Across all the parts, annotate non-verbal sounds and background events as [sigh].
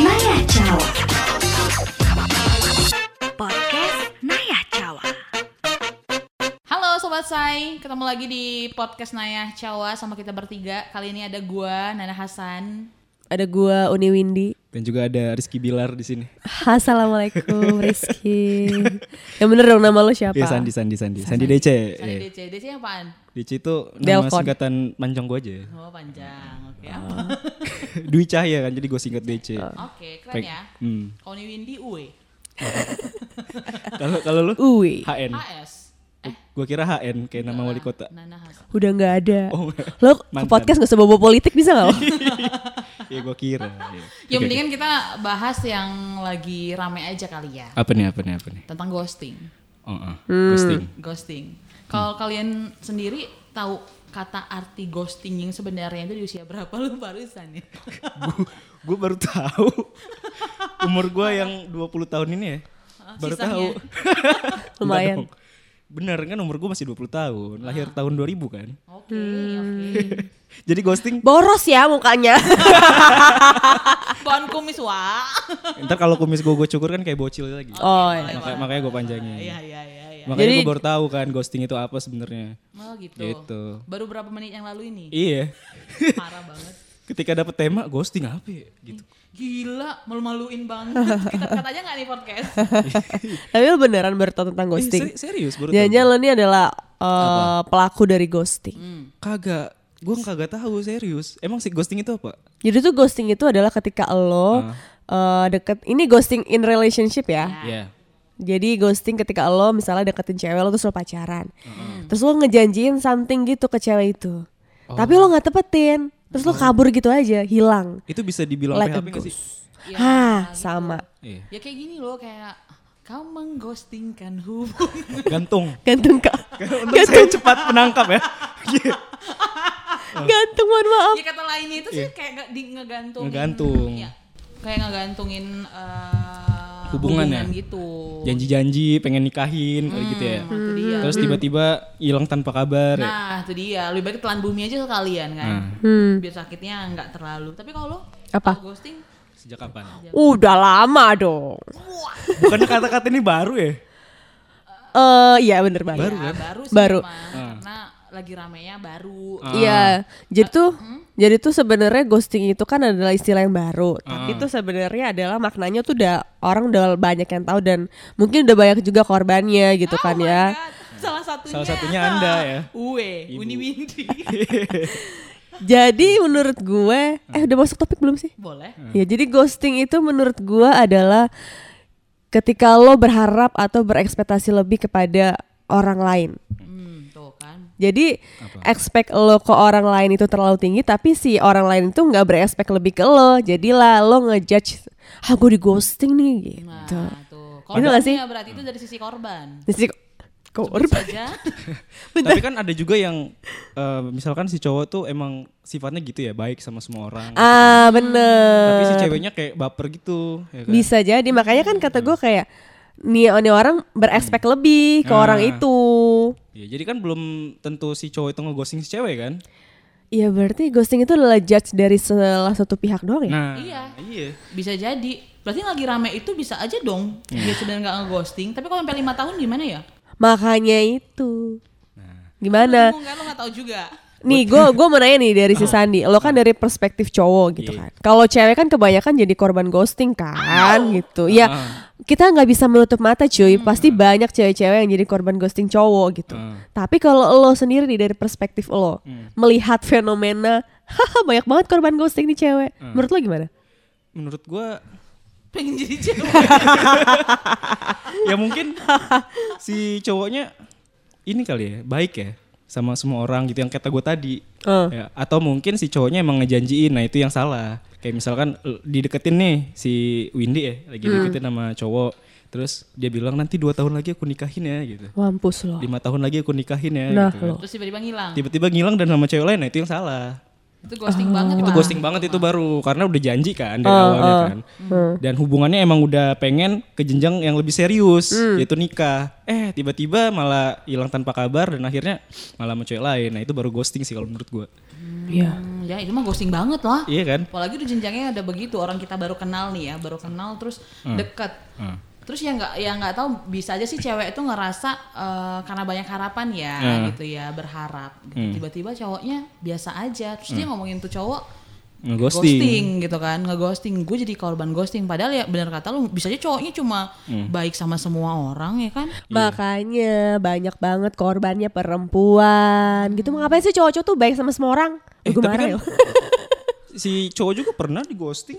Naya Jawa. Podcast Naya Jawa. Halo Sobat Say, ketemu lagi di podcast Naya Cawa sama kita bertiga. Kali ini ada gua, Nana Hasan. Ada gua Uni Windy. Dan juga ada Rizky Bilar di sini. Assalamualaikum [laughs] Rizky. Yang bener dong nama lo siapa? Iya Sandi Sandi Sandi. Sandi DC. Sandi. DC, DC apaan? DC itu nama Delcon. singkatan panjang gue aja. Oh panjang, Ah. apa? [laughs] Dwi Cahya kan jadi gue singkat DC. Oke, keren Peng- ya. Hmm. Kalau ini Windy, UE. [laughs] Kalau kalau lu Uwi. HN. HS. Eh, Gue kira HN kayak nama wali kota. Udah nggak ada. Oh, Lo ke podcast gak usah bawa politik bisa gak lo? [laughs] Iya gue kira. Iya. Ya Oke, mendingan kita bahas yang lagi rame aja kali ya. Apa nih apa nih apa nih? Tentang ghosting. Oh, oh. Hmm. Ghosting. Ghosting. Kalau kalian sendiri tahu kata arti ghosting yang sebenarnya itu di usia berapa lu barusan ya? gue baru tahu. Umur gue yang 20 tahun ini ya. Baru sisanya. tahu. [laughs] Lumayan. Bener kan umur gue masih 20 tahun. Lahir tahun 2000 kan. Oke, oke. [laughs] Jadi ghosting Boros ya mukanya. [laughs] Pohon kumis wah. Ntar kalau kumis gue gue cukur kan kayak bocil lagi. Oh iya. Makanya, makanya gue panjangin. Iya, iya, iya, iya. Makanya Jadi- gue baru tahu kan ghosting itu apa sebenarnya. Oh gitu. Gitu. Baru berapa menit yang lalu ini? Iya. Parah banget. [laughs] Ketika dapet tema ghosting apa ya? Gitu. Gila, malu-maluin banget. [laughs] Kita cut aja gak nih podcast? [laughs] Tapi lo beneran baru tahu tentang Eh, ghosting? seri- serius baru tahu. Jangan-jangan lo ini adalah eh, pelaku dari ghosting. Hmm. Kagak. Gue kagak tahu serius. Emang si ghosting itu apa? Jadi tuh ghosting itu adalah ketika lo eh, deket. Ini ghosting in relationship ya. Iya. Jadi ghosting ketika lo misalnya deketin cewek lo terus lo pacaran. Terus lo ngejanjiin something gitu ke cewek itu. Tapi lo nggak tepetin. Terus lo kabur gitu aja, hilang. Itu bisa dibilang Like a PHP gak sih? ghost. Ya, Hah, gitu. sama. Iya. Ya kayak gini loh, kayak kau mengghostingkan hubungan. Gantung. [laughs] Gantung kak. Untuk saya cepat menangkap ya. Iya. [laughs] Gantung mohon maaf. ya kata lainnya itu sih kayak nggak di ngegantungin. Ngegantung. Iya. Kayak ngegantungin eh, Hubungan ya? gitu. Janji-janji pengen nikahin kayak gitu ya. Itu dia. Terus tiba-tiba hilang tanpa kabar ya. Nah, itu dia. Lebih baik telan bumi aja sekalian kan. Nah. Hmm. Biar sakitnya nggak terlalu. Tapi kalau Apa? ghosting, Sejak kapan? Udah lama dong. Bukannya kata-kata ini baru ya? Eh, iya bener banget. Baru ya, kan? baru sih Baru. emang. Karena lagi ramenya baru. Ah. Iya, jadi tuh jadi tuh sebenarnya ghosting itu kan adalah istilah yang baru. Tapi tuh sebenarnya adalah maknanya tuh udah orang udah banyak yang tahu dan mungkin udah banyak juga korbannya gitu kan Oh my ya. God, Salah satunya. Salah satunya Anda ya. Uwe, Ibu. Uni Windy. [laughs] Jadi menurut gue, eh udah masuk topik belum sih? Boleh. Ya, jadi ghosting itu menurut gue adalah ketika lo berharap atau berekspektasi lebih kepada orang lain. Hmm, kan. Jadi expect lo ke orang lain itu terlalu tinggi tapi si orang lain itu nggak berespek lebih ke lo. Jadilah lo ngejudge, ah gue di ghosting nih Nah, gitu. tuh. Itu nggak sih? Korbannya berarti itu dari sisi korban. Jadi Sebut korban. saja. [laughs] Tapi kan ada juga yang eh, misalkan si cowok tuh emang sifatnya gitu ya, baik sama semua orang. Ah bener. Tapi si ceweknya kayak baper gitu, ya kan? Bisa jadi makanya kan kata gue kayak nih nih orang berespek lebih ke Ah. orang itu. Ya, jadi kan belum tentu si cowok itu ngeghosting si cewek kan? Iya berarti ghosting itu adalah judge dari salah satu pihak doang ya? Nah, Iya. Iya. Bisa jadi. Berarti lagi rame itu bisa aja dong. Dia sebenarnya nggak ngeghosting. Tapi kalau sampai lima tahun gimana ya? Makanya itu. Nah. Gimana? Bingung kan lo nggak tahu juga. Nih gue gue mau nanya nih dari si Sandi, lo kan dari perspektif cowok gitu Iya. kan. Kalau cewek kan kebanyakan jadi korban ghosting kan gitu. Ya Ah. Kita nggak bisa menutup mata cuy, pasti banyak cewek-cewek yang jadi korban ghosting cowok gitu. Ah. Tapi kalau lo sendiri nih dari perspektif lo melihat fenomena, [laughs] haha banyak banget korban ghosting nih cewek. Menurut lo gimana? Menurut gua [laughs] Pengen jadi cewek. ya mungkin si cowoknya ini kali ya, baik ya sama semua orang gitu yang kata gue tadi. Eh. Ya, atau mungkin si cowoknya emang ngejanjiin, nah itu yang salah. Kayak misalkan eh, dideketin nih si Windy ya, lagi deketin sama cowok. Terus dia bilang nanti dua tahun lagi aku nikahin ya gitu. Mampus lo. Lima tahun lagi aku nikahin ya Nah, gitu. Terus tiba-tiba ngilang. Tiba-tiba ngilang dan sama cewek lain, nah itu yang salah. Itu ghosting banget Itu lah. ghosting banget itu baru karena udah janji kan dari Oh, awalnya oh. kan. Dan hubungannya emang udah pengen ke jenjang yang lebih serius yaitu nikah. Eh tiba-tiba malah hilang tanpa kabar dan akhirnya malah sama cewek lain. Nah itu baru ghosting sih kalau menurut gua. Iya. Hmm, ya itu mah ghosting banget lah. Iya kan? Apalagi udah jenjangnya ada begitu orang kita baru kenal nih ya, baru kenal terus deket. Hmm. Terus ya nggak ya nggak tahu bisa aja sih cewek itu ngerasa eh, karena banyak harapan ya Hmm. gitu ya berharap. Gitu. Tiba-tiba cowoknya biasa aja. Terus dia ngomongin tuh cowok Ngeghosting. ghosting gitu kan, ngeghosting. Gue jadi korban ghosting. Padahal ya bener kata lu bisa aja cowoknya cuma Hmm. baik sama semua orang ya kan. Makanya banyak banget korbannya perempuan gitu. Ngapain sih cowok-cowok tuh baik sama semua orang? Eh, gue marah kan ya. [laughs] si cowok juga pernah di ghosting.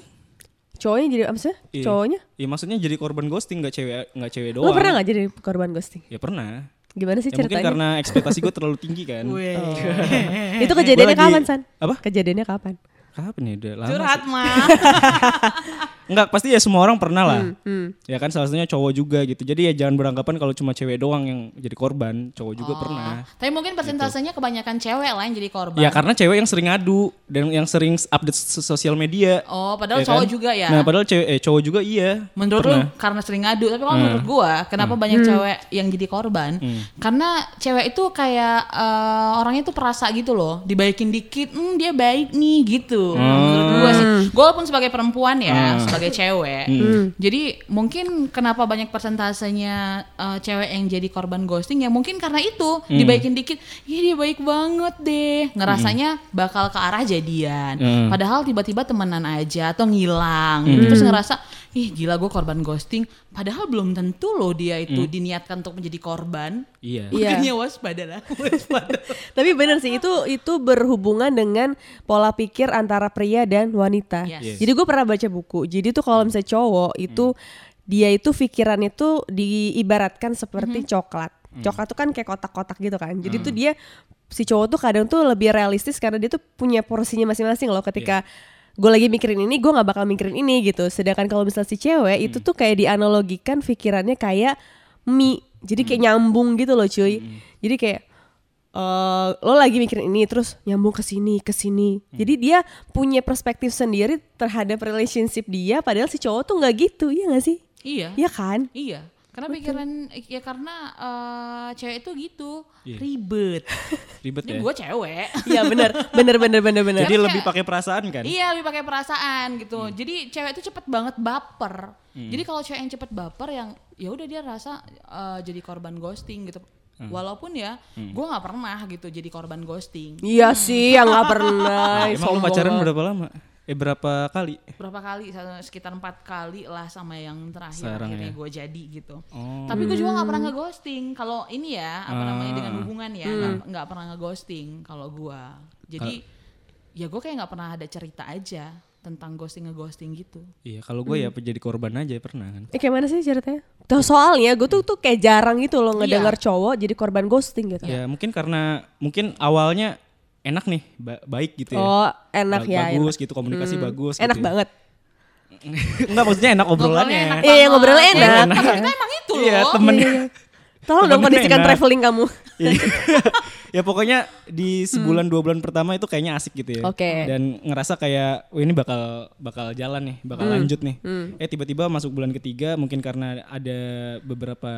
Cowoknya jadi apa sih? Iya. Cowoknya? Iya maksudnya jadi korban ghosting nggak cewek nggak cewek doang. Lo pernah gak jadi korban ghosting? Ya pernah. Gimana sih Ya mungkin ceritanya? karena ekspektasi gue terlalu tinggi kan. [laughs] Itu kejadiannya lagi- kapan, San? Apa? Kejadiannya kapan? Kapan ya udah lama. Curhat sih. mah. [laughs] Enggak, pasti ya semua orang pernah lah. Hmm. Ya kan salah satunya cowok juga gitu. Jadi ya jangan beranggapan kalau cuma cewek doang yang jadi korban, cowok juga pernah. Tapi mungkin persentasenya kebanyakan cewek lah yang jadi korban. Ya karena cewek yang sering ngadu dan yang sering update s- sosial media. Oh, padahal Ya cowok kan? juga ya. Nah, padahal cewek eh cowok juga iya. Menurut Pernah. lu karena sering ngadu, tapi kalau Hmm. menurut gua kenapa banyak cewek yang jadi korban? Karena cewek itu kayak eh, orangnya tuh perasa gitu loh, dibaikin dikit, hmm dia baik nih gitu. Menurut gua sih. Gua walaupun sebagai perempuan ya, Hmm. sebagai cewek. Jadi mungkin kenapa banyak persentasenya eh, cewek yang jadi korban ghosting ya mungkin karena itu Hmm. dibaikin dikit, iya dia baik banget deh. Ngerasanya bakal ke arah jadian. Hmm. Padahal tiba-tiba temenan aja atau ngilang. Hmm. Terus ngerasa, ih gila gue korban ghosting. Padahal belum tentu loh dia itu diniatkan untuk menjadi korban. Iya. Hmm. Iya. Makanya waspada lah. waspada. [laughs] Tapi bener sih itu itu berhubungan dengan pola pikir antara pria dan wanita. Yes. Yes. Jadi gue pernah baca buku. Jadi tuh kalau misalnya cowok itu dia itu pikirannya tuh diibaratkan seperti coklat. Coklat tuh kan kayak kotak-kotak gitu kan. Jadi tuh dia si cowok tuh kadang tuh lebih realistis karena dia tuh punya porsinya masing-masing loh. Ketika gue lagi mikirin ini, gue nggak bakal mikirin ini gitu. Sedangkan kalau misalnya si cewek itu tuh kayak dianalogikan pikirannya kayak mie. Jadi kayak nyambung gitu loh cuy. Jadi kayak eh lo lagi mikirin ini terus nyambung ke sini ke sini. Jadi dia punya perspektif sendiri terhadap relationship dia padahal si cowok tuh nggak gitu, iya gak sih? iya. Iya kan? Iya. Karena pikiran ya karena eh, cewek itu gitu Iya. ribet. [laughs] Ribet Ini ya. gue cewek. [laughs] Iya bener, bener bener bener bener. Jadi lebih pakai perasaan kan? Iya lebih pakai perasaan gitu. Hmm. Jadi cewek itu cepet banget baper. Jadi kalau cewek yang cepet baper yang ya udah dia rasa eh, jadi korban ghosting gitu. Hmm. Walaupun ya gue nggak pernah gitu jadi korban ghosting. Iya sih, yang nggak pernah. Emang lu sombong pacaran banget. berapa lama? Eh berapa kali? Berapa kali? Sekitar empat kali lah sama yang terakhir Sekarang akhirnya ya. gue jadi gitu. Oh. Tapi gue juga nggak pernah ngeghosting. Kalau ini ya apa namanya dengan Ah. hubungan ya nggak nggak pernah ngeghosting kalau gue. Jadi ya gue kayak nggak pernah ada cerita aja tentang ghosting ngeghosting gitu. Iya, kalau gue ya jadi korban aja pernah kan. Eh kayak mana sih ceritanya? Tuh soalnya gue tuh tuh kayak jarang gitu loh Iya. ngedenger cowok jadi korban ghosting gitu. Ya mungkin karena mungkin awalnya enak nih, ba- baik gitu ya. Oh enak Ba- ya. Bagus gitu, komunikasi Hmm. bagus Enak gitu ya. banget. [laughs] Enggak maksudnya enak obrolannya. Ngobrolnya enak Iya, ngobrolnya Ya, enak. maksud kita emang itu loh. Iya, temen. Tolong dong kondisikan enak. traveling kamu. Iya. [laughs] ya pokoknya di sebulan dua bulan pertama itu kayaknya asik gitu ya. Hmm. Oke. Dan ngerasa kayak, oh ini bakal bakal jalan nih, bakal Hmm. lanjut nih. Eh tiba-tiba masuk bulan ketiga mungkin karena ada beberapa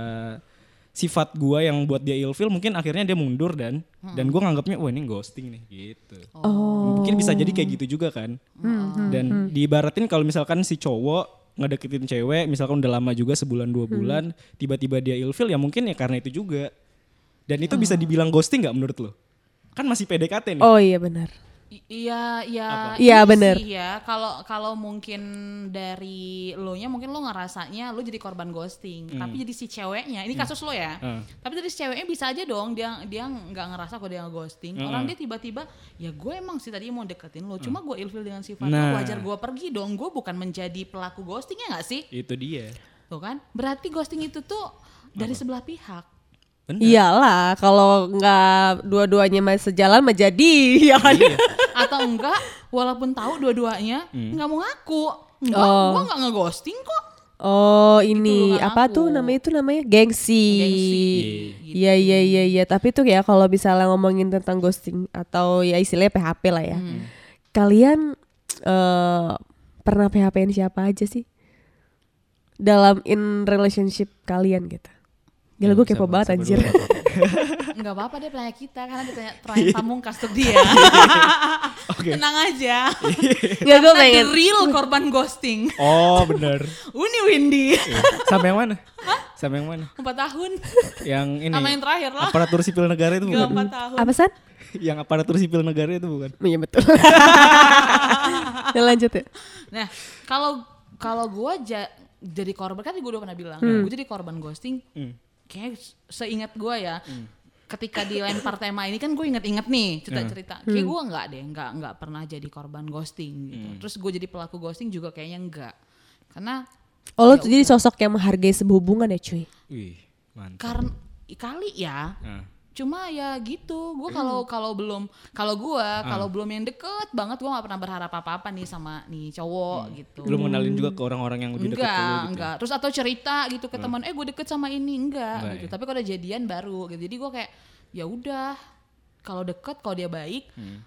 sifat gua yang buat dia ilfil mungkin akhirnya dia mundur dan Hmm. dan gua nganggapnya wah ini ghosting nih gitu. Oh. Mungkin bisa jadi kayak gitu juga kan. Hmm, Dan diibaratin kalau misalkan si cowok ngedeketin cewek misalkan udah lama juga sebulan dua Hmm. bulan tiba-tiba dia ilfil ya mungkin ya karena itu juga. Dan itu bisa dibilang ghosting nggak menurut lo? Kan masih PDKT nih. Oh iya benar. Iya, iya. Apa? Iya, bener. sih ya. Kalau kalau mungkin dari lo nya mungkin lo ngerasanya lo jadi korban ghosting, tapi jadi si ceweknya. Ini kasus lo ya. Hmm. Tapi dari si ceweknya bisa aja dong dia dia nggak ngerasa kok dia ghosting. Hmm. Orang dia tiba-tiba ya gue emang sih tadi mau deketin lo, cuma gue ilfil dengan sifat Nah. Wajar gue pergi dong. Gue bukan menjadi pelaku ghosting ya nggak sih? Itu dia. Tuh kan? Berarti ghosting itu tuh dari sebelah pihak. Benar. Iyalah, kalau nggak dua-duanya masih sejalan mah jadi, [laughs] ya kan? Iya. atau enggak walaupun tahu dua-duanya nggak mau ngaku enggak Oh. gua nggak ngeghosting kok Oh ini Itu kan apa aku. tuh namanya itu namanya gengsi. Gengsi. Iya iya iya iya. Tapi tuh ya kalau misalnya ngomongin tentang ghosting atau ya istilahnya PHP lah ya. Kalian eh pernah PHP-in siapa aja sih? Dalam in relationship kalian gitu. Gila gue Sabar, kepo banget anjir. Enggak [laughs] apa-apa dia penanya kita karena dia tanya [laughs] pertanyaan pamungkas [laughs] untuk dia. Tenang aja. Gak gue Karena pengen. the real korban ghosting. Oh bener. Uni Windy. Sama yang mana? Sama yang mana? Empat tahun. Yang ini. Sama yang terakhir lah. Aparatur sipil negara itu Gak bukan? empat tahun. Apa San? yang aparatur sipil negara itu bukan? Iya betul. ya lanjut ya. Nah, kalau kalau gue jadi korban kan gue udah pernah bilang, Hmm. gue jadi korban ghosting. Kayak seingat gue ya, ketika dilempar tema ini kan gue inget-inget nih cerita-cerita. Kayak gue nggak deh, nggak nggak pernah jadi korban ghosting gitu. Terus gue jadi pelaku ghosting juga kayaknya enggak. Karena Oh lo tuh jadi sosok yang menghargai sebuah hubungan ya cuy. Wih, mantap. karena kali ya Nah. Cuma ya gitu gue kalau kalau belum kalau gue kalau belum yang deket banget gue nggak pernah berharap apa apa nih sama nih cowok gitu. Belum kenalin juga ke orang-orang yang lebih dekat ke lu enggak gitu. enggak terus atau cerita gitu ke teman eh gue deket sama ini. Enggak, Enggak gitu. Ya? tapi kalau udah jadian baru gitu. Jadi gue kayak ya udah kalau deket kalau dia baik Hmm.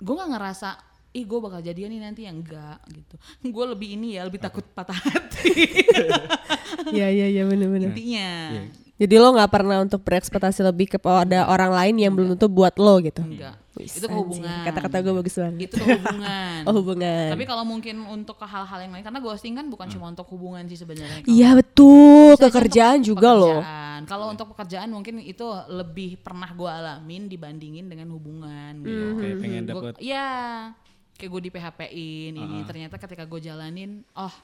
gue nggak ngerasa ih gue bakal jadian nih nanti. Yang enggak gitu. [laughs] Gue lebih ini ya lebih takut patah hati. [laughs] Iya iya iya bener-bener. intinya. Iya. Jadi lo nggak pernah untuk berekspektasi lebih kepada orang lain yang belum tentu buat lo gitu. enggak Wis, itu hubungan Kata-kata gue bagus banget. itu hubungan [laughs] Oh hubungan. tapi kalau mungkin untuk ke hal-hal yang lain karena ghosting kan bukan cuma untuk hubungan sih sebenarnya Iya betul, Bisa ke aja kerjaan untuk juga loh. pekerjaan. Kalau untuk pekerjaan mungkin itu lebih pernah gue alamin dibandingin dengan hubungan gitu. Hmm. Kayak pengen dapet Iya, kayak gue di PHP-in ini ternyata ketika gue jalanin, oh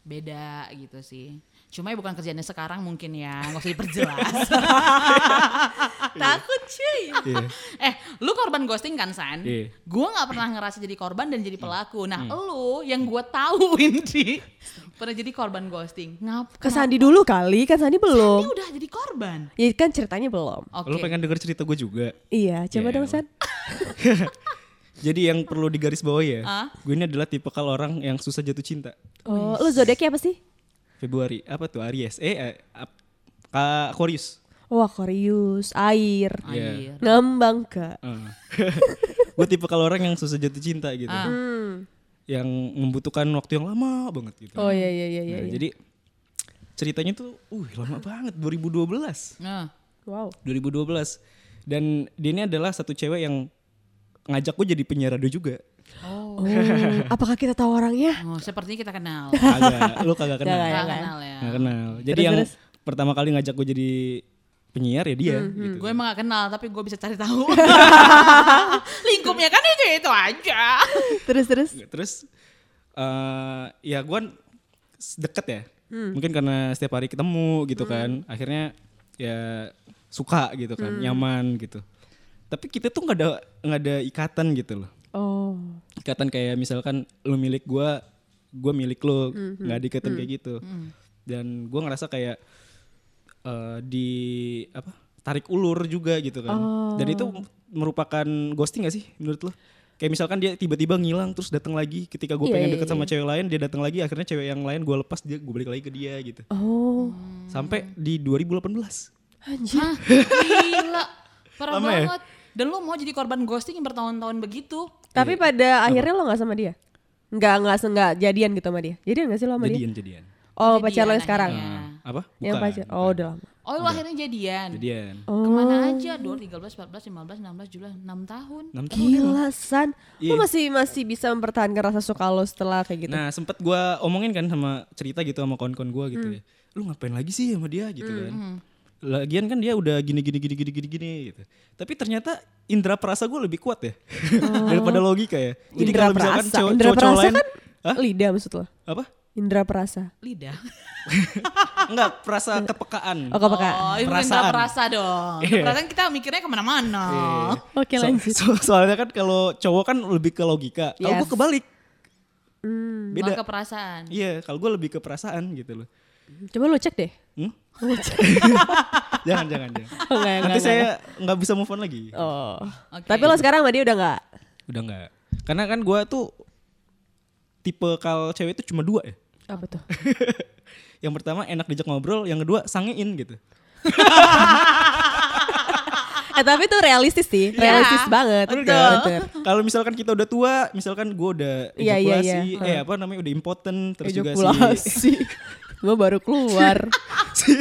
beda gitu sih. Cuma ya bukan kerjanya sekarang mungkin ya, nggak usah diperjelas. [laughs] Takut cuy. Iya. eh, lu korban ghosting kan San? Iya. Gue nggak pernah ngerasa jadi korban dan jadi pelaku. Nah, lu yang gue tahu [laughs] Windy pernah jadi korban ghosting. Ngap? Ke Sandi dulu kali, kan Sandi Ini belum. udah jadi korban. Ya kan ceritanya belum. Oke. Lu pengen denger cerita gue juga. Iya, coba Ya dong. San. [laughs] Jadi yang perlu digaris bawahi ya, Ah? gue ini adalah tipe kal orang yang susah jatuh cinta. Oh, lu zodiaknya apa sih? Februari, apa tuh Aries? Eh, eh ap, Ka- Aquarius. Oh, Aquarius, air, Air. ngembang ke. [laughs] gue tipe kal orang yang susah jatuh cinta gitu. Ah. Hmm. Yang membutuhkan waktu yang lama banget gitu. Oh iya iya iya iya. Nah, iya. Jadi ceritanya tuh, uh lama banget 2012. Nah, Wow. 2012. Dan dia ini adalah satu cewek yang ngajak gue jadi penyiar radio juga. Oh, apakah kita tahu orangnya? oh, sepertinya kita kenal. [laughs] Kagak, lu kagak kenal. Kagak. Kenal ya. Nggak kenal. Jadi Terus, yang terus? pertama kali ngajak gue jadi penyiar ya dia Hmm, gitu. Gue emang gak kenal, tapi gue bisa cari tahu. [laughs] Lingkupnya kan itu itu aja. Terus terus. Terus eh ya gue deket ya. Hmm. Mungkin karena setiap hari ketemu gitu kan. Akhirnya ya suka gitu kan, Hmm. nyaman gitu. Tapi kita tuh nggak ada nggak ada ikatan gitu loh. Oh. Ikatan kayak misalkan lu milik gue, gue milik lu, Hmm, nggak ada ikatan kayak gitu. Dan gue ngerasa kayak eh, di apa tarik ulur juga gitu kan. Dan itu Oh. merupakan ghosting gak sih menurut lo? Kayak misalkan dia tiba-tiba ngilang terus datang lagi ketika gue Iya, pengen iya, deket iya. sama cewek lain dia datang lagi akhirnya cewek yang lain gue lepas dia gue balik lagi ke dia gitu. Oh. Sampai di 2018. Anjir. Hah, gila. Parah Lama ya? Dan lu mau jadi korban ghosting yang bertahun-tahun begitu? Tapi pada akhirnya lo nggak sama dia? Nggak nggak nggak jadian gitu sama dia? Jadian nggak sih lo sama dia? Jadian jadian. Oh Jadian pacar lo yang sekarang? akhirnya. Apa? Yang Bukan, pacar? bukan. Oh udah lama. Oh, lu akhirnya jadian. Jadian. Oh. Ke mana aja? 2, 13, 14, 15, 16, 17, 6 tahun. 6 tahun. Gila San, Iya. lo masih masih bisa mempertahankan rasa suka lo setelah kayak gitu? Nah sempet gue omongin kan sama cerita gitu sama kawan-kawan gue gitu Hmm. ya. Lu ngapain lagi sih sama dia gitu kan. Lagian kan dia udah gini gini gini gini gini gini gitu. Tapi ternyata indera perasa gue lebih kuat ya [laughs] daripada logika ya. Jadi Indra kalau misalkan perasa, cowok Indra cowok perasa lain, kan Hah? lidah maksud lo? apa? Indra perasa. Lidah. [laughs] Enggak, perasa kepekaan. Oh kepekaan. Oh, Perasaan. perasaan. perasa dong. Iya. Perasaan kita mikirnya ke mana-mana. Oke So- lanjut. so- soalnya kan kalau cowok kan lebih ke logika. Kalau Yes. gue kebalik. Hmm. Beda. Malah ke perasaan. Iya, kalau gue lebih ke perasaan gitu loh. Coba lo cek deh. Hmm? [laughs] jangan, jangan, jangan. [laughs] Oh, enggak, Nanti enggak, saya nggak bisa move on lagi. Oh. Oke. Tapi lo sekarang sama dia udah nggak? Udah nggak. Karena kan gue tuh tipe kal cewek itu cuma dua ya. Apa tuh? [laughs] Yang pertama enak dijak ngobrol, yang kedua sangein gitu. eh tapi itu realistis sih, Iya, realistis banget. betul. Betul. Kalau misalkan kita udah tua, misalkan gue udah Iya, iya, ejakulasi, iya. eh apa namanya udah impotent, terus juga si Ejakulasi. Gue baru keluar. [laughs] si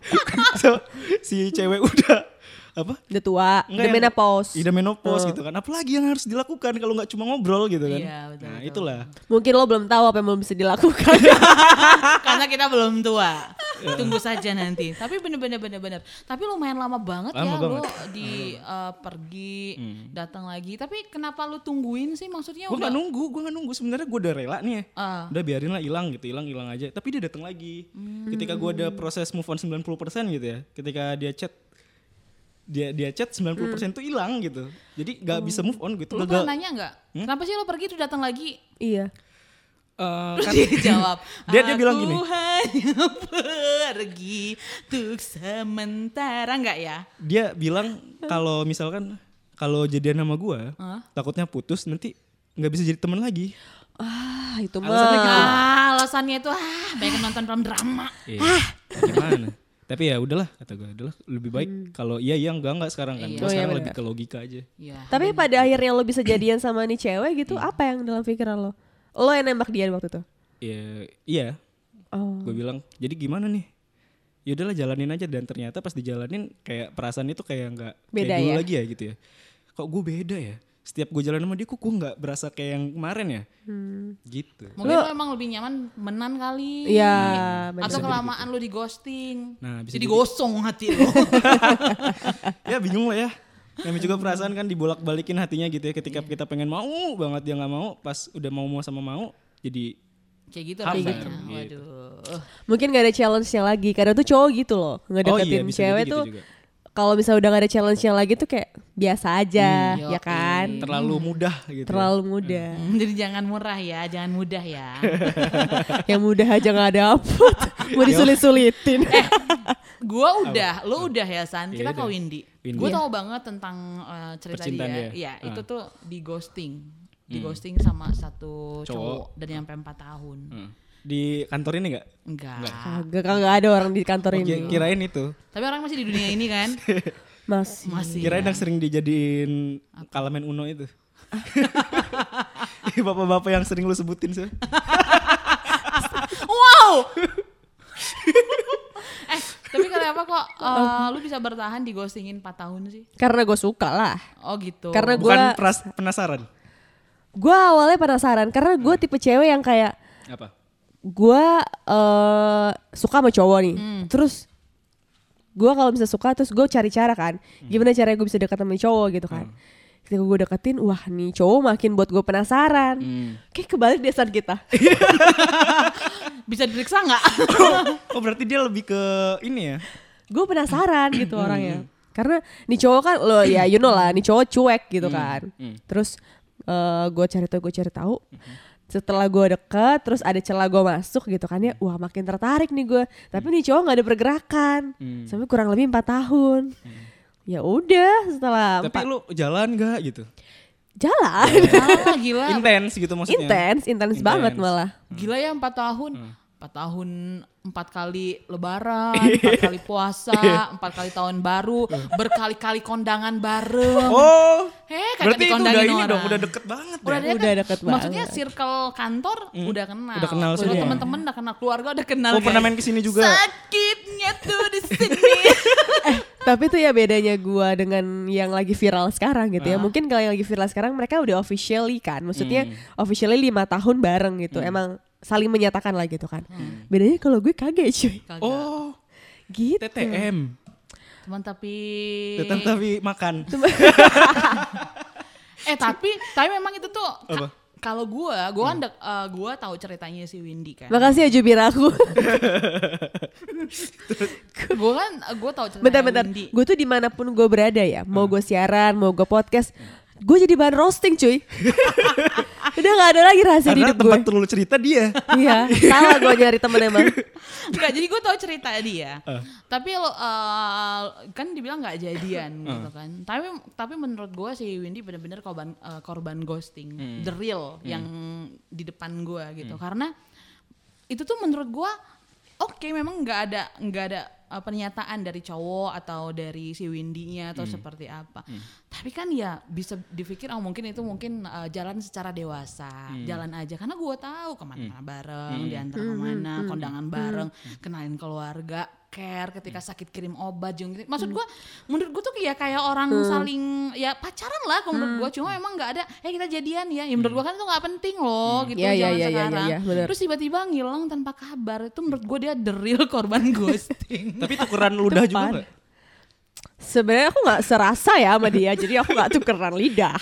[laughs] atau si cewek udah apa Udah tua, Enggak udah menopause. Udah menopause gitu kan. Apalagi yang harus dilakukan kalau nggak cuma ngobrol gitu kan. Iya, betul, nah, betul. itulah. Mungkin lo belum tahu apa yang belum bisa dilakukan. [laughs] Karena kita belum tua. Iya. Tunggu saja nanti. Tapi bener-bener bener-bener. Tapi lumayan lama banget Lama ya banget. lo di eh, pergi Hmm. datang lagi. Tapi kenapa lu tungguin sih? Maksudnya Gue udah nggak nunggu, gue nggak nunggu. Sebenarnya gue udah rela nih ya. Ah. Udah biarin lah hilang gitu, hilang hilang aja. Tapi dia datang lagi. Ketika gue ada proses move on 90% gitu ya. Ketika dia chat dia dia chat 90% tuh hilang gitu. Jadi nggak bisa move on gitu. lu Gagal. pernah nanya nggak? Kenapa sih lo pergi tuh datang lagi? iya. Eh, Terus kan dia jawab, [laughs] Dia- dia bilang "Aku gini." hanya pergi untuk sementara nggak ya? dia bilang kalau misalkan kalau jadian sama gue, Hah? takutnya putus nanti nggak bisa jadi teman lagi. Ah, itu Alasannya mah. gitu. Ah, alasannya itu ah banyak nonton film drama. Iya. Gimana? Tapi ya udahlah kata gue, udahlah lebih baik kalau iya iya enggak enggak sekarang kan. Iya. Gue Oh, iya, sekarang lebih ke logika aja. Iya. Tapi pada akhirnya lo bisa jadian sama nih cewek gitu, apa yang dalam pikiran lo? Lo yang nembak dia waktu itu? Ya, iya, Oh. gue bilang, jadi gimana nih? Ya udahlah jalanin aja dan ternyata pas dijalanin kayak perasaan itu kayak nggak Beda kayak dulu ya? lagi ya gitu ya. Kok gue beda ya? Setiap gue jalan sama dia kok gue nggak berasa kayak yang kemarin ya? Hmm. Gitu. Mungkin lo emang lebih nyaman menan kali. Iya, benar. Atau kelamaan lo di ghosting. Nah, bisa jadi jadi. gosong hati lo. [laughs] ya bingung lah ya. Namanya juga perasaan kan dibolak-balikin hatinya gitu ya. Ketika Iya. kita pengen mau banget dia nggak mau, pas udah mau mau sama mau jadi Kayak gitu rasanya. gitu. Waduh. Mungkin gak ada challenge-nya lagi. Kadang tuh cowok gitu loh, Oh ngedeketin iya, bisa cewek jadi gitu tuh. juga. Kalau misalnya udah gak ada challenge-nya lagi tuh kayak biasa aja, Hmm, ya kan? terlalu mudah gitu. ya. Terlalu mudah. Hmm, Jadi jangan murah ya, jangan mudah ya. [laughs] Yang mudah aja gak dapet. [laughs] Mau disulit-sulitin. gua udah, lo udah ya San. Iya, Kita ke Windy. Windy. Gue Iya. tahu banget tentang uh, cerita Percintaan dia. dia. Iya, Ah. itu tuh di ghosting. Di ghosting sama satu Cowok. cowok, dan sampai 4 tahun. Hmm. Di kantor ini nggak? Enggak. Kagak, kagak ada orang di kantor Oh, ini. ki- kirain itu. Tapi orang masih di dunia ini kan? [laughs] Masih. Masih. Kirain ya. yang sering dijadiin kalamen Uno itu. [laughs] [laughs] Bapak-bapak yang sering lu sebutin sih. Wow. eh, tapi kenapa kok uh, lu bisa bertahan di ghostingin 4 tahun sih? Karena gue suka lah. Oh gitu. Karena Bukan gue penasaran. gue awalnya penasaran karena gue tipe cewek yang kayak Apa? Gue eh suka sama cowok nih. Hmm. terus gue kalau bisa suka terus gue cari cara kan. Hmm. gimana caranya gue bisa dekat sama cowok gitu kan. Ketika gue deketin wah nih cowok makin buat gue penasaran. Hmm. kayak kebalik desan kita. [laughs] Bisa diperiksa nggak? [laughs] Oh berarti dia lebih ke ini ya? gue penasaran gitu orangnya. Karena nih cowok kan lo ya you know lah nih cowok cuek gitu kan. Terus eh gue cari tahu gue cari tahu setelah gue deket terus ada celah gue masuk gitu kan ya wah makin tertarik nih gue tapi nih cowok nggak ada pergerakan sampai kurang lebih empat tahun ya udah setelah Tapi empat lu jalan gak gitu? jalan Ah, gila. [laughs] Intens gitu maksudnya. intens intens banget malah Gila ya 4 tahun. Hmm. 4 tahun, 4 kali lebaran, [laughs] 4 kali puasa, 4 kali tahun baru, berkali-kali kondangan bareng. Oh. Eh, kagak Berarti itu udah ini orang. dong, udah deket banget Udah, ya. deket. Udah deket Maksudnya banget. circle kantor udah kenal. Udah kenal semua. teman-teman udah kenal, keluarga udah kenal. Oh, pernah main ke sini juga. Sakitnya tuh di sini. [laughs] Tapi tuh ya bedanya gua dengan yang lagi viral sekarang gitu ya. Mungkin kalau yang lagi viral sekarang mereka udah officially kan. Maksudnya officially lima tahun bareng gitu. Emang saling menyatakan lah gitu kan. Bedanya kalau gue kaget cuy. Kagak. Oh, Gitu. TTM. Cuman tapi Tetap tapi makan. [laughs] eh tapi tapi memang itu tuh Apa? kalau gua gua kan dek- eh, gua tahu ceritanya si Windy kan. Makasih ya jubir aku. [laughs] gua kan gua tahu ceritanya Bentar-bentar. Windy. Gue tuh di mana pun gue berada ya. Mau gue siaran, mau gue podcast. Gue jadi bahan roasting cuy. [laughs] Udah gak ada lagi rahasia di Karena hidup gue. tempat lu cerita dia. Iya, salah gue nyari temen emang. Enggak, jadi gue tahu cerita dia. Tapi lo eh, kan dibilang nggak jadian gitu kan. Tapi tapi menurut gue si Windy benar-benar korban eh, korban ghosting, the real yang di depan gue gitu. Karena itu tuh menurut gue oke memang nggak ada nggak ada eh, pernyataan dari cowok atau dari si Windy-nya atau seperti apa. Tapi kan ya bisa dipikir oh mungkin itu mungkin uh, jalan secara dewasa, jalan aja karena gue tahu ke mana-mana bareng, diantar ke mana, kondangan bareng, kenalin keluarga, care ketika sakit kirim obat, jenguk. Maksud gue, menurut gue tuh ya kayak orang saling ya pacaran lah kalau menurut gue. Cuma emang nggak ada, eh kita jadian ya. Ya menurut gue kan itu nggak penting loh gitu iya, zaman iya, iya, sekarang. iya, bener. Terus tiba-tiba ngilang tanpa kabar itu menurut gue dia the real [laughs] korban ghosting. Tapi tukeran ludah juga nggak? Sebenarnya aku nggak serasa ya sama dia, jadi aku nggak tukeran lidah.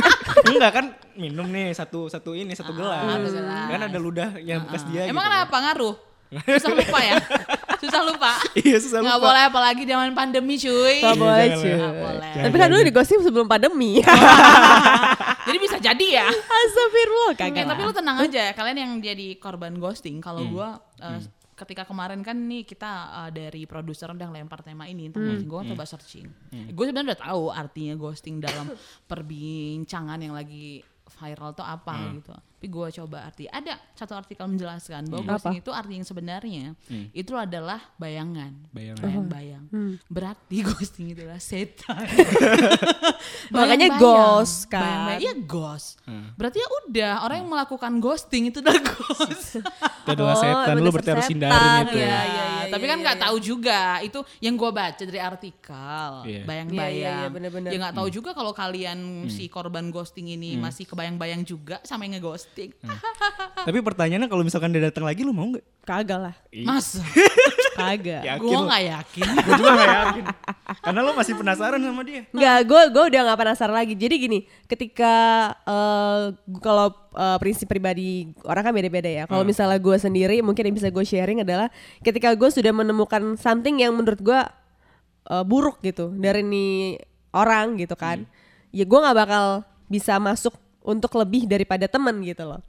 [laughs] Enggak kan minum nih satu satu ini satu gelas. satu gelas. Kan ada ludah yang bekas dia Emang gitu. kenapa ngaruh? [laughs] Susah lupa ya? Susah lupa? Iya susah Nggak lupa. boleh apalagi zaman pandemi cuy. Gak boleh jangan cuy. Nggak boleh. Tapi kan dulu di gosip sebelum pandemi. [laughs] Jadi bisa jadi ya. Astagfirullah kagak. tapi lu tenang aja, kalian yang jadi korban ghosting. Kalau Hmm. gua eh, ketika kemarin kan nih kita eh, dari produser udah lempar tema ini tentang Hmm. gue coba searching. Gue sebenarnya udah tahu artinya ghosting dalam [coughs] perbincangan yang lagi viral tuh apa Hmm. gitu. Tapi gue coba arti. Ada satu artikel menjelaskan bahwa Hmm. ghosting itu arti yang sebenarnya itu adalah bayangan. Bayangan. Bayang-bayang. Hmm. Berarti [laughs] ghosting itu adalah setan. [laughs] Makanya ghost kan. Bayang-bayang. Iya ghost. Berarti ya udah orang yang melakukan ghosting itu udah ghost. [laughs] Itu adalah Oh, setan lu berarti harus hindarin itu. Iya, Iya, iya, iya, Tapi iya, kan nggak iya, tahu juga itu yang gua baca dari artikel. Iya. Bayang-bayang. Iya, iya, iya, bener-bener. Ya nggak tahu juga kalau kalian si korban ghosting ini masih kebayang-bayang juga sama yang ngeghosting. Tapi pertanyaannya kalau misalkan dia datang lagi lu mau nggak? Kagak lah. Masa? [laughs] Kagak. Yakin gua lu? nggak yakin. [laughs] Gue juga gak yakin. [laughs] Karena lo masih penasaran sama dia. Enggak, gue gue udah nggak penasaran lagi. Jadi gini, ketika eh, gua- kalau eh, prinsip pribadi orang kan beda-beda ya. Kalau misalnya gue sendiri, mungkin yang bisa gue sharing adalah ketika gue sudah menemukan something yang menurut gue eh, buruk gitu dari nih orang gitu kan, ya gue nggak bakal bisa masuk untuk lebih daripada teman gitu loh.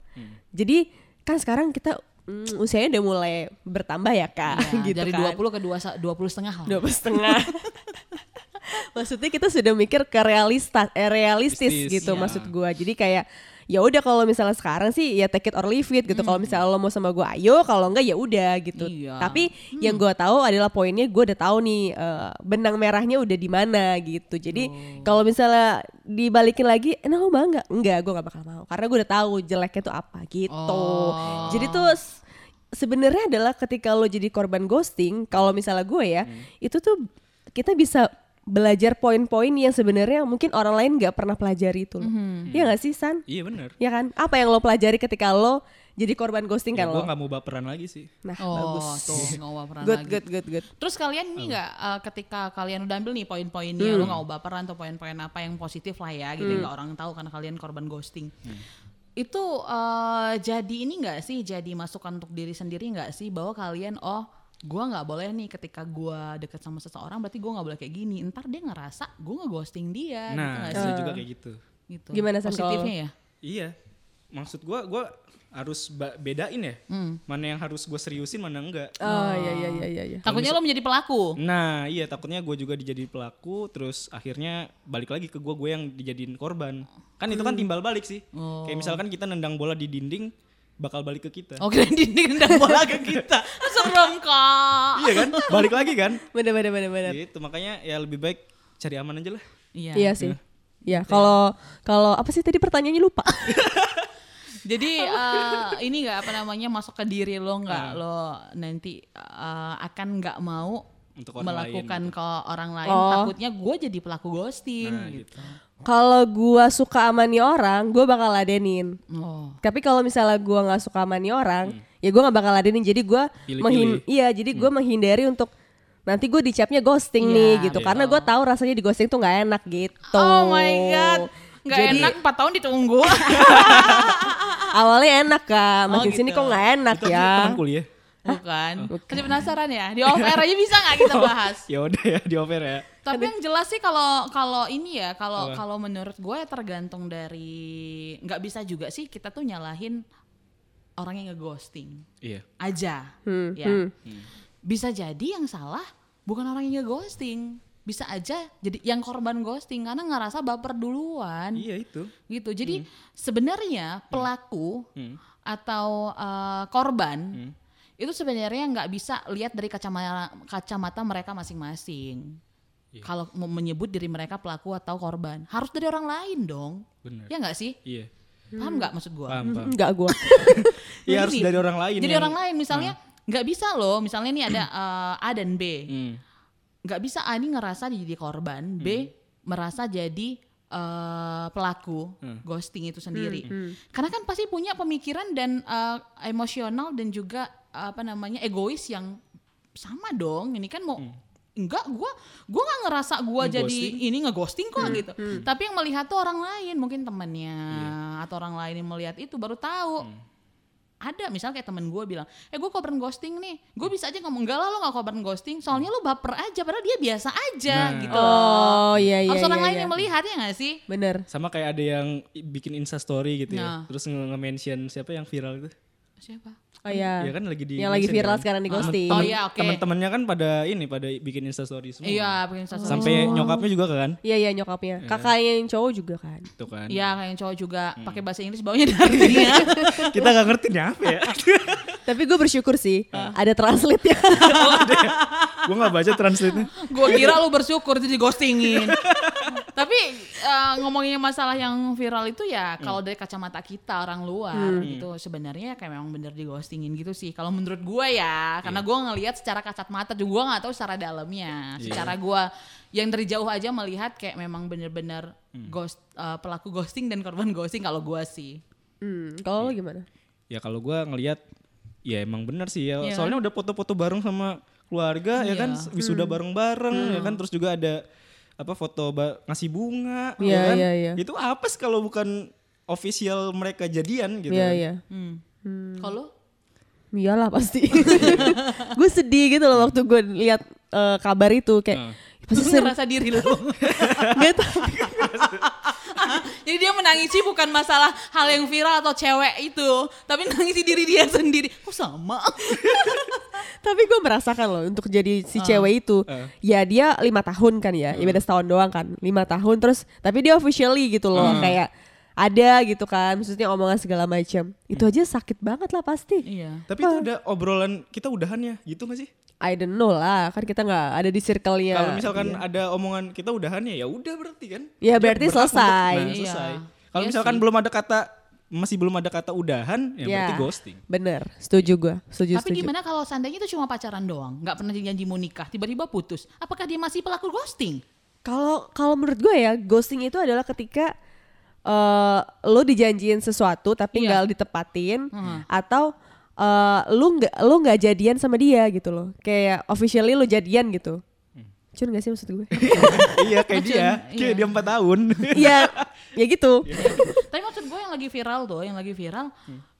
Jadi kan sekarang kita mm, usianya udah mulai bertambah ya kak, Ya, [laughs] gitu dari kan. 20 ke 2 20 setengah lah. dua puluh setengah. [laughs] Maksudnya kita sudah mikir ke realista, eh, realistis Realistis, gitu ya. maksud gua. Jadi kayak ya udah kalau misalnya sekarang sih ya take it or leave it gitu. Kalau misalnya lo mau sama gua ayo, kalau enggak ya udah gitu. Iya. Tapi yang gua tahu adalah poinnya gua udah tahu nih eh, benang merahnya udah di mana gitu. Jadi kalau misalnya dibalikin lagi, nah lo mau nggak? Enggak, gua nggak bakal mau karena gua udah tahu jeleknya tuh apa gitu. Oh. Jadi tuh sebenarnya adalah ketika lo jadi korban ghosting, kalau misalnya gue ya, itu tuh kita bisa belajar poin-poin yang sebenarnya mungkin orang lain nggak pernah pelajari itu loh. Iya gak sih San? Iya bener. Ya kan? Apa yang lo pelajari ketika lo jadi korban ghosting Ya, kan gue lo? gak mau baperan lagi sih. Nah, Oh, bagus. tuh nggak mau pernah Good, lagi. good, good, good. Terus kalian ini nggak eh, ketika kalian udah ambil nih poin-poinnya, lu nggak mau baperan atau poin-poin apa yang positif lah ya, gitu nggak orang tahu karena kalian korban ghosting. Itu eh, jadi ini nggak sih, jadi masukan untuk diri sendiri nggak sih bahwa kalian oh gua nggak boleh nih ketika gua deket sama seseorang berarti gua nggak boleh kayak gini. Ntar dia ngerasa gua ngeghosting dia, gitu Nah, nggak itu sih? juga kayak gitu. Gitu. Gimana, positifnya ya? Iya. Maksud gue, gue harus ba- bedain ya. Mana yang harus gue seriusin, mana enggak. Oh iya iya iya iya. iya. Takutnya lo menjadi pelaku. Nah iya takutnya gue juga dijadiin pelaku terus akhirnya balik lagi ke gue gue yang dijadiin korban kan itu kan timbal balik sih kayak misalkan kita nendang bola di dinding bakal balik ke kita Oke, dinding dan bola ke kita. [laughs] Serem kak. iya kan balik lagi kan Bener bener bener bener. gitu makanya ya lebih baik cari aman aja lah Iya. Iya sih. Ya kalau kalau apa sih tadi pertanyaannya lupa. [laughs] Jadi eh, ini nggak apa namanya masuk ke diri lo nggak lo nanti eh, akan nggak mau Untuk orang melakukan lain ke orang lain Oh. takutnya gue jadi pelaku ghosting Nah, gitu. Kalau gua suka sama nih orang, gua bakal ladenin. Oh. Tapi kalau misalnya gua nggak suka sama nih orang, ya gua nggak bakal ladenin. Jadi gua Pilih-pilih. menghin, iya, jadi gua menghindari untuk nanti gue dicapnya ghosting Iya, nih gitu. iya. Karena gua tahu rasanya di ghosting tuh nggak enak gitu. Oh my god. Nggak Jadi- enak 4 tahun ditunggu. [laughs] Awalnya enak kak, makin Oh, sini gitu. kok nggak enak itu ya. teman kuliah Bukan. Masih penasaran ya? Di off air aja bisa nggak kita bahas? [laughs] ya udah ya di over ya Tapi yang jelas sih kalau kalau ini ya kalau kalau menurut gue ya tergantung dari nggak bisa juga sih kita tuh nyalahin orang yang ngeghosting iya aja Hmm, ya. hmm. Bisa jadi yang salah bukan orang yang ngeghosting. Bisa aja jadi yang korban ghosting karena ngerasa baper duluan iya itu gitu. Jadi sebenarnya pelaku Hmm. atau eh, korban itu sebenarnya nggak bisa lihat dari kacamata kacamata mereka masing-masing. Kalau mau menyebut diri mereka pelaku atau korban, harus dari orang lain dong. Bener. Ya nggak sih? Iya. Paham nggak maksud gua? Paham, paham. Enggak gue. Iya harus dari orang lain. Jadi yang- orang lain misalnya nggak bisa loh, misalnya nih ada [clears throat] eh, A dan B. Hmm. nggak bisa A ini ngerasa jadi korban, B merasa jadi eh, pelaku ghosting itu sendiri. Karena kan pasti punya pemikiran dan eh, emosional dan juga apa namanya egois yang sama dong. Ini kan mau enggak gua gua nggak ngerasa gua jadi ini ngeghosting kok gitu. Tapi yang melihat tuh orang lain, mungkin temennya atau orang lain yang melihat itu baru tahu ada misalnya kayak temen gue bilang eh gue korban ghosting nih gue bisa aja ngomong enggak lah lo gak korban ghosting soalnya lo baper aja padahal dia biasa aja Nah. gitu Oh iya iya. harus orang iya, lain iya. yang melihat ya gak sih Bener. Sama kayak ada yang bikin Insta story gitu Nah. ya. Terus nge- nge-mention siapa yang viral itu? siapa Oh iya. Iya kan lagi di Yang lagi viral kan. sekarang di ghosting. Oh iya oke Temen-temennya kan pada ini pada bikin Insta story semua. iya bikin instastory Sampai nyokapnya juga kan? Iya iya nyokapnya. Kakaknya yang cowok juga kan. Itu kan. Iya kayak yang cowok juga Hmm. pakai bahasa Inggris baunya dari dia. [laughs] Kita gak ngerti nih apa ya. [laughs] Tapi gue bersyukur sih ada translate ya. [laughs] gue gak baca translate-nya. gue kira lu bersyukur itu di ghostingin. Tapi eh, ngomongin masalah yang viral itu ya kalau dari kacamata kita orang luar itu sebenarnya kayak memang bener di ghostingin gitu sih. Kalau menurut gue ya, karena gue ngelihat secara kasat mata juga gue nggak tahu secara dalamnya. Secara gue yang dari jauh aja melihat kayak memang bener-bener ghost eh, pelaku ghosting dan korban ghosting kalau gue sih. Hmm, kalau lo gimana? Ya kalau gue ngelihat ya emang bener sih ya. Iya Soalnya udah foto-foto bareng sama keluarga ya kan Iya. wisuda bareng-bareng ya kan terus juga ada apa foto ba- ngasih bunga Iya, ya kan. iya, iya. Itu apa sih kalau bukan official mereka jadian gitu. Iya kan. iya. Hmm. Kalau Iyalah pasti. [laughs] gue sedih gitu loh waktu gue lihat eh, kabar itu kayak Nah. pasti ngerasa diri lu. [laughs] Gak tau. [laughs] Jadi dia menangisi bukan masalah hal yang viral atau cewek itu, tapi nangisi diri dia sendiri. Kok sama? [laughs] Tapi gue merasakan loh untuk jadi Ah. si cewek itu, Ah. ya dia lima tahun kan ya, ya beda setahun doang kan, lima tahun terus, tapi dia officially gitu loh, Ah. kayak ada gitu kan, maksudnya omongan segala macam, itu aja sakit banget lah pasti. Iya. Tapi itu ada obrolan kita udahan ya gitu gak sih? I don't know lah, kan kita nggak ada di circle-nya. Kalau misalkan dia. ada omongan kita udahan ya ya udah berarti kan. Ya, berarti untuk- selesai. nah, Iya. selesai. Kalau Iya misalkan sih. belum ada kata masih belum ada kata udahan ya, Ya, berarti ghosting. Bener, setuju gue, setuju Tapi setuju. gimana kalau seandainya itu cuma pacaran doang, nggak pernah janji mau nikah, tiba-tiba putus, apakah dia masih pelaku ghosting? Kalau kalau menurut gue ya ghosting itu adalah ketika eh lo dijanjiin sesuatu tapi Iya. nggak ditepatin Hmm. atau eh lu nggak lu nggak jadian sama dia gitu loh kayak officially lo jadian gitu. Cun gak sih maksud gue? [laughs] iya kayak dia, iya. kayak dia 4 tahun. Iya, ya gitu. Tapi gue yang lagi viral tuh, yang lagi viral,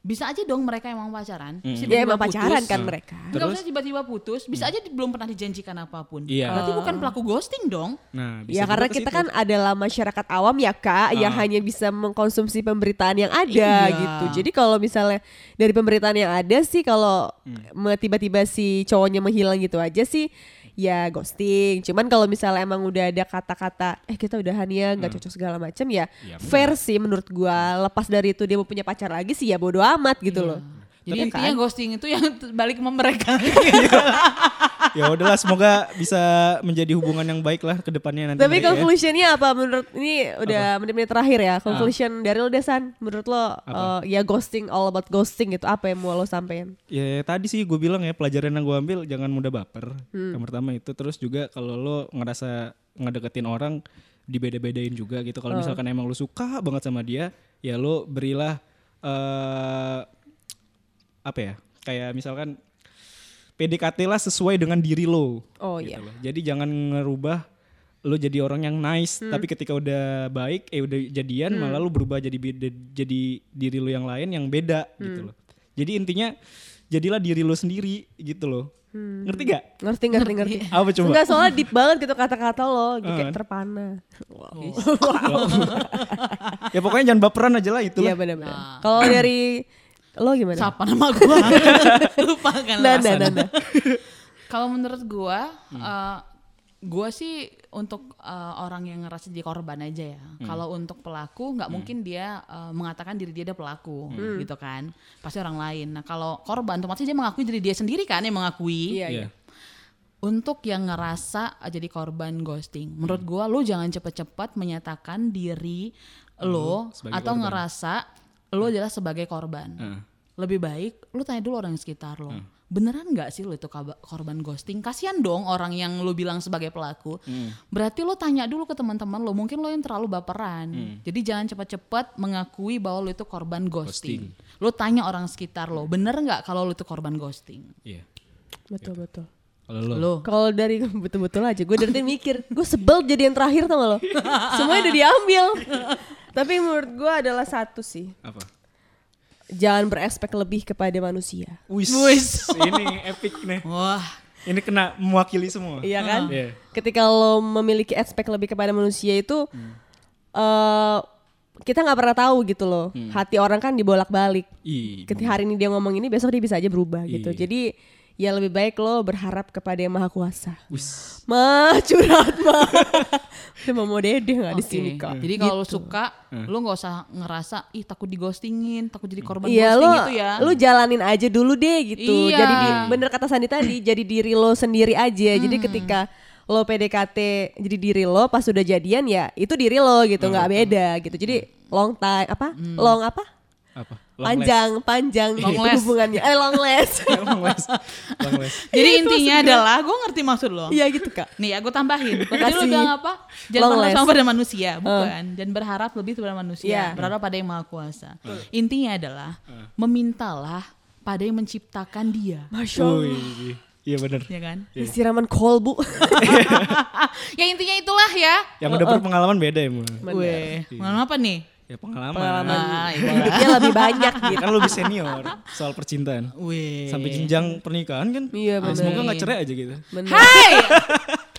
bisa aja dong mereka emang pacaran. bisa Ya tiba-tiba emang pacaran putus. kan mereka. Nggak usah tiba-tiba putus, bisa aja di- belum pernah dijanjikan apa pun. Iya. Berarti bukan pelaku ghosting dong. Nah, Ya juga karena kita kan adalah masyarakat awam ya kak yang Ah. hanya bisa mengkonsumsi pemberitaan yang ada Iya. gitu. Jadi kalau misalnya dari pemberitaan yang ada sih kalau me- tiba-tiba si cowoknya menghilang gitu aja sih ya ghosting. Cuman kalau misalnya emang udah ada kata-kata eh kita udahan ya nggak cocok segala macam ya, Ya, fair sih menurut gua. Lepas dari itu dia mau punya pacar lagi sih ya bodo amat gitu loh. Jadi Iya intinya kan? ghosting itu yang [laughs] balik ke mereka. [laughs] ya udahlah semoga bisa menjadi hubungan yang baik lah ke depannya nanti. Tapi ya. conclusionnya apa menurut ini udah menit-menit terakhir ya. Conclusion dari lo Desan, menurut lo eh, ya ghosting all about ghosting gitu apa yang mau lo sampein? Ya tadi sih gue bilang ya pelajaran yang gue ambil jangan mudah baper. Hmm. Yang pertama itu terus juga kalau lo ngerasa ngedeketin orang dibeda-bedain juga gitu. Oh. Kalau misalkan emang lo suka banget sama dia, ya lo berilah eh apa ya? Kayak misalkan PDKT lah sesuai dengan diri lo. Oh gitu iya. loh. Jadi jangan ngerubah lo jadi orang yang nice, Hmm. tapi ketika udah baik, eh udah jadian, malah lo berubah jadi beda, jadi diri lo yang lain yang beda Hmm. gitu loh. Jadi intinya jadilah diri lo sendiri gitu loh. Ngerti gak? Ngerti ngerti ngerti. Apa coba? Enggak soalnya deep banget gitu kata-kata lo, gitu, kayak Eh. terpana. [laughs] ya pokoknya jangan baperan aja lah itu Iya benar-benar. Kalau dari lo gimana? Siapa nama gua? [laughs] Lupa kan lah. Nanda, Nanda. [laughs] Kalau menurut gua, Hmm. eh, gua sih untuk eh, orang yang ngerasa jadi korban aja ya. Hmm. Kalau untuk pelaku, nggak mungkin dia eh, mengatakan diri dia ada pelaku, Hmm. gitu kan? Pasti orang lain. Nah kalau korban, otomatis dia mengakui diri dia sendiri kan yang mengakui. Iya, iya. Iya. untuk yang ngerasa jadi korban ghosting. Menurut gua lu jangan cepet-cepet menyatakan diri lo sebagai atau korban. ngerasa lo adalah sebagai korban. Heeh. Lebih baik lu tanya dulu orang sekitar lo. Beneran nggak sih lo itu korban ghosting? Kasihan dong orang yang lu bilang sebagai pelaku. Berarti lo tanya dulu ke teman-teman lo. Mungkin lo yang terlalu baperan. Jadi jangan cepat-cepat mengakui bahwa lo itu korban ghosting. Lo tanya orang sekitar lo. Bener nggak kalau lo itu korban ghosting? Iya. Betul betul. Kalau lo, Lo. Kalau dari betul-betul aja, gue dari tadi mikir, gue sebel jadi yang terakhir tau gak lo? [laughs] Semuanya udah diambil. Tapi menurut gue adalah satu sih, apa? jangan berespek lebih kepada manusia. Wis. Wis. [laughs] ini epic nih. Wah, Ini kena mewakili semua. Iya kan? Iya. Ketika lo memiliki aspek lebih kepada manusia itu, eh kita nggak pernah tahu gitu loh. Hati orang kan dibolak-balik. Ih, Ketika hari ini dia ngomong ini, besok dia bisa aja berubah gitu. Iya. Jadi ya lebih baik lo berharap kepada yang maha kuasa. wis. Ma curhat ma. [laughs] Udah mau dede nggak di oke. sini kak? Jadi kalau Gitu. suka, lu nggak usah ngerasa ih takut di ghostingin, takut jadi korban Iya ghosting lo, gitu ya. lu jalanin aja dulu deh gitu. Iya. Jadi di, bener kata Sandi tadi, jadi diri lo sendiri aja. Jadi ketika lo PDKT jadi diri lo, pas udah jadian ya itu diri lo gitu, nggak beda gitu. Jadi long time apa? Long apa? Apa? Panjang, panjang Long hubungannya. Eh long last. [laughs] [laughs] Jadi intinya adalah, gue ngerti maksud lo. Iya gitu kak. Nih aku tambahin. Tadi Makasih. lu bilang apa? Jangan berharap sama pada manusia, bukan. Dan berharap lebih kepada manusia. Iya. Berharap pada yang maha kuasa. Intinya adalah memintalah pada yang menciptakan dia. Masya Allah. Iya bener. Ya kan? Ini Siraman kolbu. [laughs] ya intinya itulah ya. Yang udah berpengalaman beda ya, Mu. Weh, pengalaman apa nih? Ya pengalaman. Pengalaman Ah, iya. hidupnya lebih banyak gitu. Kan lu lebih senior soal percintaan. Weh. Sampai jenjang pernikahan kan? Iya, Ya, bener. Semoga nggak cerai aja gitu. Bener. Hai. [laughs]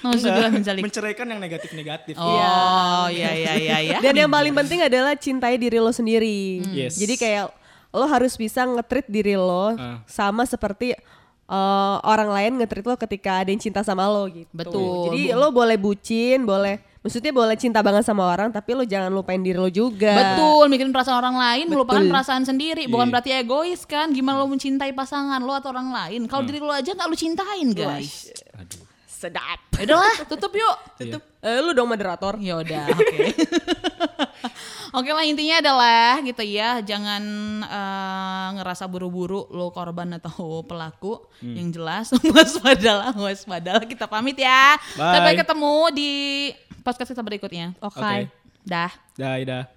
Maksudnya menjalik. Menceraikan yang negatif-negatif. Oh, iya iya iya ya. Dan yang paling penting adalah cintai diri lo sendiri. Yes. Jadi kayak lo harus bisa ngetrit diri lo Ah. sama seperti eh, orang lain ngetrit lo ketika ada yang cinta sama lo gitu. Betul. Jadi lo boleh bucin, boleh maksudnya boleh cinta banget sama orang tapi lo jangan lupain diri lo juga. Betul, mikirin perasaan orang lain, melupakan Betul. perasaan sendiri. Bukan Iya. berarti egois kan? Gimana lo mencintai pasangan lo atau orang lain? Kalau diri lo aja nggak lo cintain, guys. Aduh. Sedap. Ya Udahlah, [laughs] tutup yuk. Tutup. Eh, lu dong moderator. Ya udah, [laughs] oke. Oke lah intinya adalah gitu ya, jangan eh, ngerasa buru-buru lo korban atau pelaku. Yang jelas [laughs] waspadalah, waspadalah. Kita pamit ya. Bye. Sampai ketemu di podcast kita berikutnya. Oke. Oke. Dah. Dah, dah.